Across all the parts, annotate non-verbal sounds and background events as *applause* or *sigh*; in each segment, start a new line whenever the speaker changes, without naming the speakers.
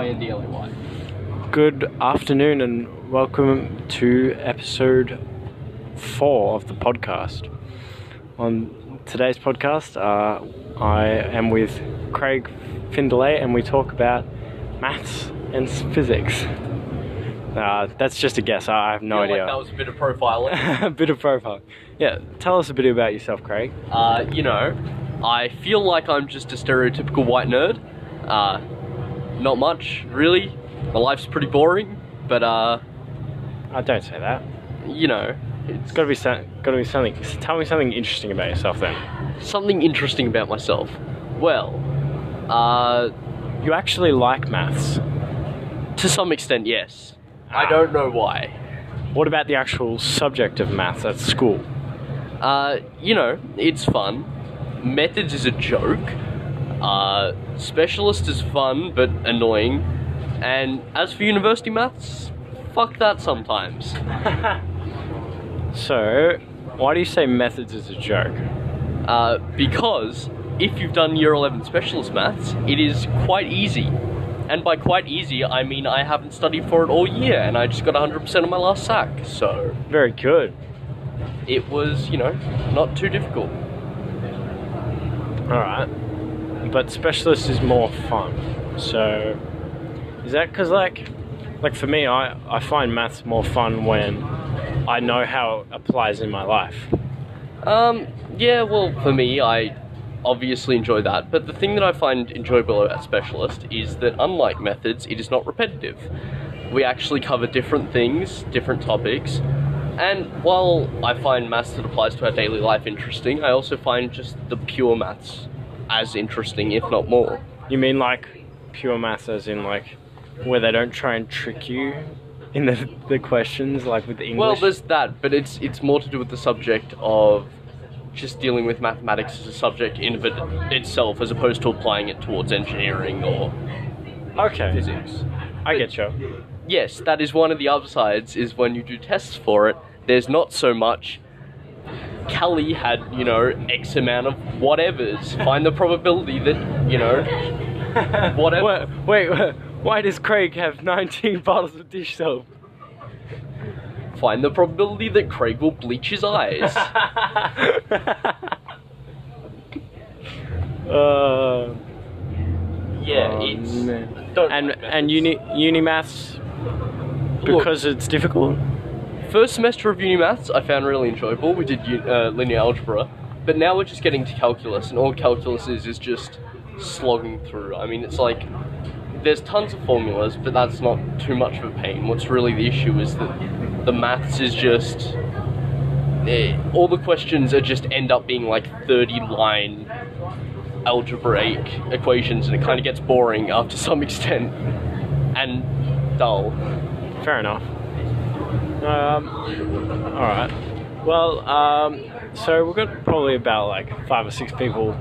F-I-N-D-L-A-Y.
Good afternoon and welcome to episode four of the podcast. On today's podcast, uh, I am with Craig Findlay and we talk about maths and physics. Uh, that's just a guess. I have no
Feel
idea.
Like that was a bit of profiling. *laughs*
a bit of profile. Yeah, tell us a bit about yourself, Craig.
uh, you know, I feel like I'm just a stereotypical white nerd. Uh, not much, really. My life's pretty boring, but uh,
I don't say that.
you know, it's
It's got to be some, got to be something. Tell me something interesting about yourself then.
something interesting about myself. Well, uh,
You actually like maths.
to some extent, yes.
Ah.
I don't know why.
What about the actual subject of maths at school?
Uh, you know, it's fun. Methods is a joke. Uh, specialist is fun but annoying. And as for university maths, fuck that sometimes. *laughs*
So, why do you say methods is a joke?
Uh, because if you've done year 11 specialist maths, it is quite easy. And by quite easy, I mean I haven't studied for it all year and I just got 100% on my last SAC. So
Very good.
it was, you know, not too difficult.
Alright. But specialist is more fun. So, is that because, like, like for me, I, I find maths more fun when I know how it applies in my life.
Um, yeah, well, for me, I obviously enjoy that, but the thing that I find enjoyable about Specialist is that unlike methods, it is not repetitive. We actually cover different things, different topics, and while I find maths that applies to our daily life interesting, I also find just the pure maths as interesting, if not more.
You mean like pure maths, as in like where they don't try and trick you in the, the questions, like with the English?
Well, there's that, but it's it's more to do with the subject of just dealing with mathematics as a subject in of it itself, as opposed to applying it towards engineering or
okay.
physics.
I get you.
Yes, that is one of the upsides. Is when you do tests for it, there's not so much. Kelly had, you know, X amount of whatevers. Find the probability that, you know, whatever.
Wait, wait, why does Craig have 19 *laughs* bottles of dish soap?
Find the probability that Craig will bleach his eyes. *laughs*
uh,
Yeah,
oh,
it's.
man.
Don't
and and uni uni maths because it's difficult.
First semester of uni maths I found really enjoyable. We did uh, linear algebra, but now we're just getting to calculus, and all calculus is is just slogging through. I mean, it's like there's tons of formulas, but that's not too much of a pain. What's really the issue is that the maths is just eh, all the questions are just end up being like 30 line algebraic equations, and it kind of gets boring after some *laughs* extent and dull.
Fair enough. Um, all right. Well, um, so we've got probably about like five or six people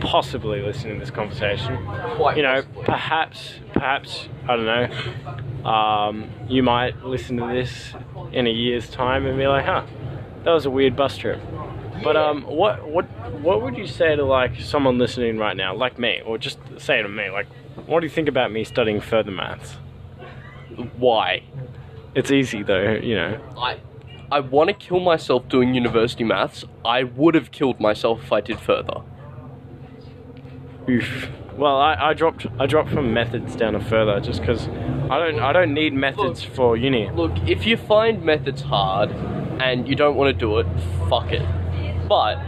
possibly listening to this conversation.
Quite
you know,
possibly.
perhaps, perhaps I don't know. Um, you might listen to this in a year's time and be like, "Huh, that was a weird bus trip." But um, what what what would you say to like someone listening right now, like me, or just say to me, like, what do you think about me studying further maths?
Why?
It's easy though, you know.
I I want to kill myself doing university maths. I would have killed myself if I did further.
Oof. Well, I, I dropped I dropped from methods down to further just because I don't I don't need methods for uni.
Look, if you find methods hard and you don't want to do it, fuck it. But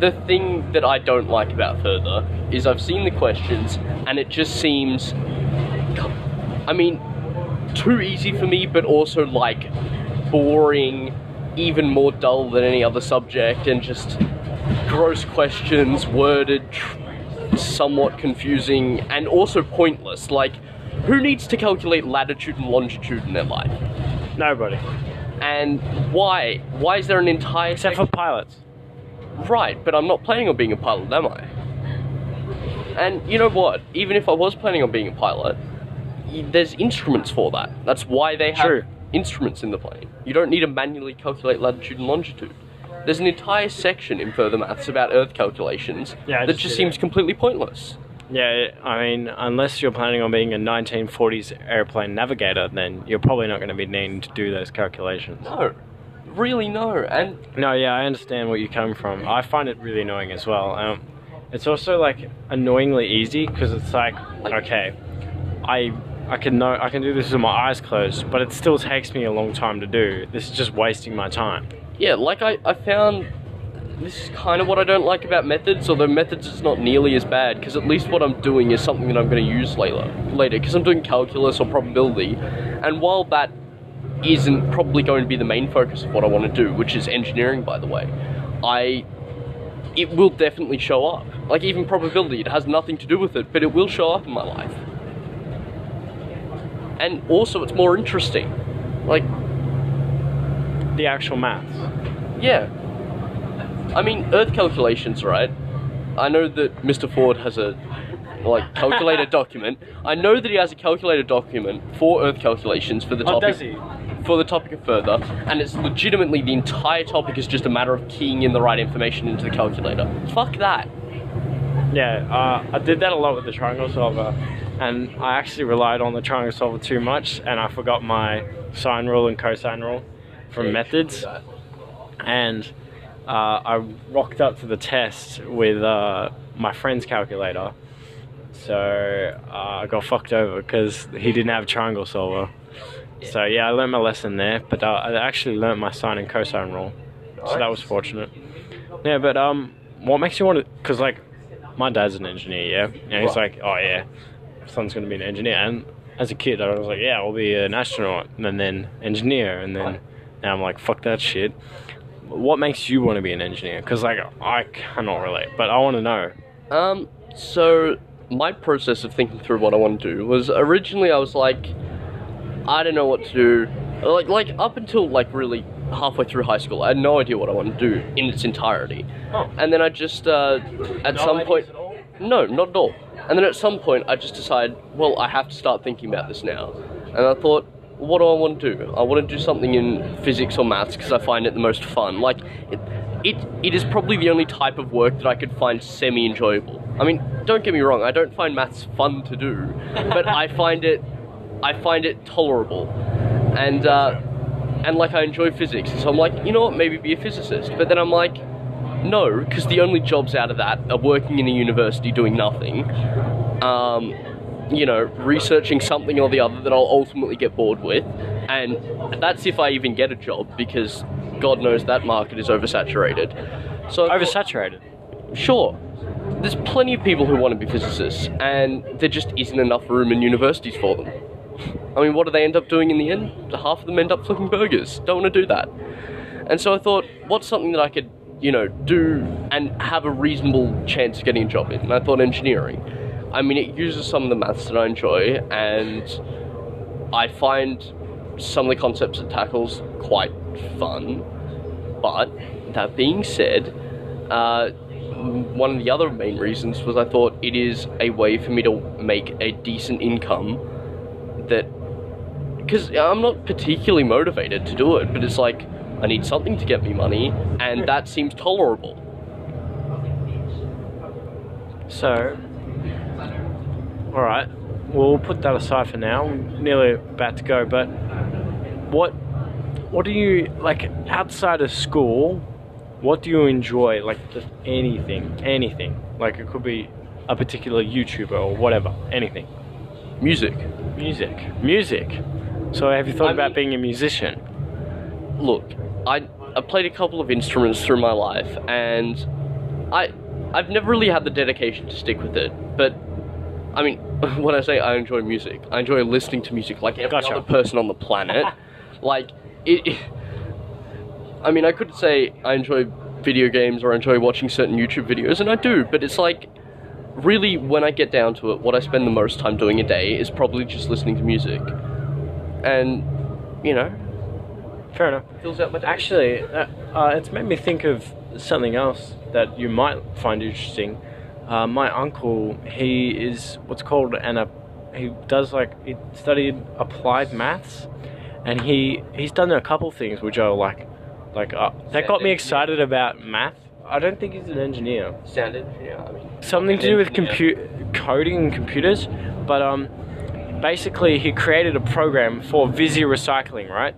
the thing that I don't like about further is I've seen the questions and it just seems I mean too easy for me but also like boring, even more dull than any other subject and just gross questions worded somewhat confusing and also pointless. Like, who needs to calculate latitude and longitude in their life?
Nobody.
And why? Why is there an entire
Except for pilots.
Right, but I'm not planning on being a pilot, am I? And you know what? Even if I was planning on being a pilot, there's instruments for that. That's why they have
True.
instruments in the plane. You don't need to manually calculate latitude and longitude. There's an entire section in further maths about Earth calculations
Yeah,
that
just
seems
it.
completely pointless.
Yeah, I mean, unless you're planning on being a 1940s airplane navigator, then you're probably not going to be needing to do those calculations.
No, really no. And
No, yeah, I understand what you come from. I find it really annoying as well. Um, it's also like annoyingly easy because it's like, okay, I I can know I can do this with my eyes closed, but it still takes me a long time to do. This is just wasting my time.
yeah, like I, I found this is kind of what I don't like about methods, although methods is not nearly as bad because at least what I'm doing is something that I'm going to use later. Later, because I'm doing calculus or probability, and while that isn't probably going to be the main focus of what I want to do, which is engineering, by the way, I it will definitely show up. Like even probability, it has nothing to do with it, but it will show up in my life. And also, it's more interesting. Like
The actual maths.
yeah. I mean, Earth calculations, right? I know that Mr. Ford has a like calculator *laughs* document. I know that he has a calculator document for Earth calculations for the topic.
Oh, does he?
for the topic of further, and it's legitimately the entire topic is just a matter of keying in the right information into the calculator. Fuck that.
Yeah, uh, I did that a lot with the triangle solver, and I actually relied on the triangle solver too much, and I forgot my sine rule and cosine rule from methods. and uh, I rocked up to the test with uh, my friend's calculator. So uh, I got fucked over because he didn't have a triangle solver. So yeah, I learned my lesson there, but uh, I actually learned my sine and cosine rule. So that was fortunate. Yeah, but um, what makes you want to? Because like, my dad's an engineer, yeah, and he's like, oh yeah, son's gonna be an engineer. And as a kid, I was like, yeah, I'll be an astronaut, and then engineer, and then now I'm like, fuck that shit. What makes you want to be an engineer? Because like, I cannot relate, but I want to know.
Um, so my process of thinking through what I want to do was originally I was like, I don't know what to do. Like, like up until like really halfway through high school, I had no idea what I want to do in its entirety.
Oh.
And then I just, uh, at some point, no, not at all. And then at some point, I just decided, well, I have to start thinking about this now. And I thought, what do I want to do? I want to do something in physics or maths because I find it the most fun. Like, it, it, it is probably the only type of work that I could find semi enjoyable. I mean, don't get me wrong, I don't find maths fun to do, but I *laughs* find it, I find it tolerable. And, uh, and like I enjoy physics, so I'm like, you know what, maybe be a physicist. But then I'm like, no, because the only jobs out of that are working in a university doing nothing, um, you know, researching something or the other that I'll ultimately get bored with, and that's if I even get a job because God knows that market is oversaturated. So
Oversaturated.
sure, there's plenty of people who want to be physicists, and there just isn't enough room in universities for them. I mean, what do they end up doing in the end? Half of them end up flipping burgers. Don't want to do that. And so I thought, what's something that I could, you know, do and have a reasonable chance of getting a job in? I thought engineering. I mean, it uses some of the maths that I enjoy, and I find some of the concepts it tackles quite fun. But that being said, uh, one of the other main reasons was I thought it is a way for me to make a decent income that because I'm not particularly motivated to do it, but it's like I need something to get me money, and that seems tolerable.
So, all right, we'll put that aside for now. We're nearly about to go, but what what do you like outside of school? What do you enjoy? Like just anything, anything. Like it could be a particular YouTuber or whatever, anything.
Music.
Music, music. So have you thought
I
about
mean-
being a musician?
Look, I I played a couple of instruments through my life, and I I've never really had the dedication to stick with it. But I mean, *laughs* when I say I enjoy music, I enjoy listening to music like every
Gotcha.
other person on the planet. *laughs* like it, it. I mean, I could say I enjoy video games or I enjoy watching certain YouTube videos, and I do. But it's like really when I get down to it, what I spend the most time doing a day is probably just listening to music, and you know,
Fair enough.
fills out my day.
Actually, uh, uh, it's made me think of something else that you might find interesting. Uh, my uncle, he is what's called an uh, he does like he studied applied maths, and he he's done a couple things which are like like uh, that got me excited about math. I don't think he's an engineer.
Sound engineer. I mean,
Something to do with
Engineer.
compute coding and computers, but um, basically he created a program for Visio recycling, right?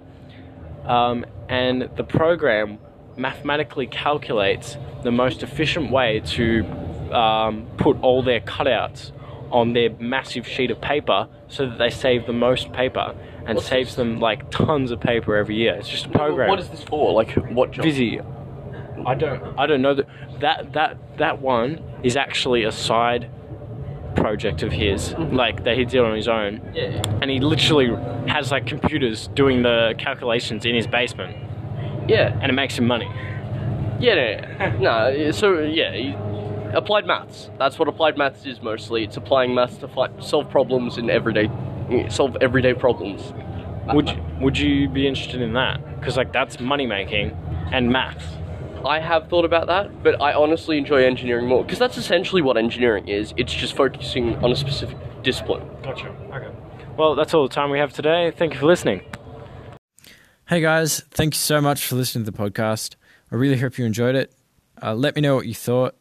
Um, and the program mathematically calculates the most efficient way to um, put all their cutouts on their massive sheet of paper so that they save the most paper and
What's
saves
this?
them like tons of paper every year. It's just a program.
What is this for? Like what job?
Visy. I don't. I don't know that that that that one is actually a side project of his. Mm-hmm. Like that he did on his own,
Yeah.
and he literally has like computers doing the calculations in his basement,
Yeah.
and it makes him money.
Yeah. *laughs* No. no so yeah. Applied maths. That's what applied maths is mostly. It's applying maths to fight, solve problems in everyday, solve everyday problems.
Would you, would you be interested in that? Because like that's money making and maths.
I have thought about that, but I honestly enjoy engineering more because that's essentially what engineering is. It's just focusing on a specific discipline.
Gotcha. Okay. Well, that's all the time we have today. Thank you for listening.
Hey guys, thank you so much for listening to the podcast. I really hope you enjoyed it. Uh, let me know what you thought.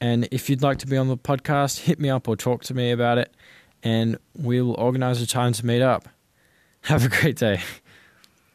And if you'd like to be on the podcast, hit me up or talk to me about it, and we'll organize a time to meet up. *laughs* Have a great day.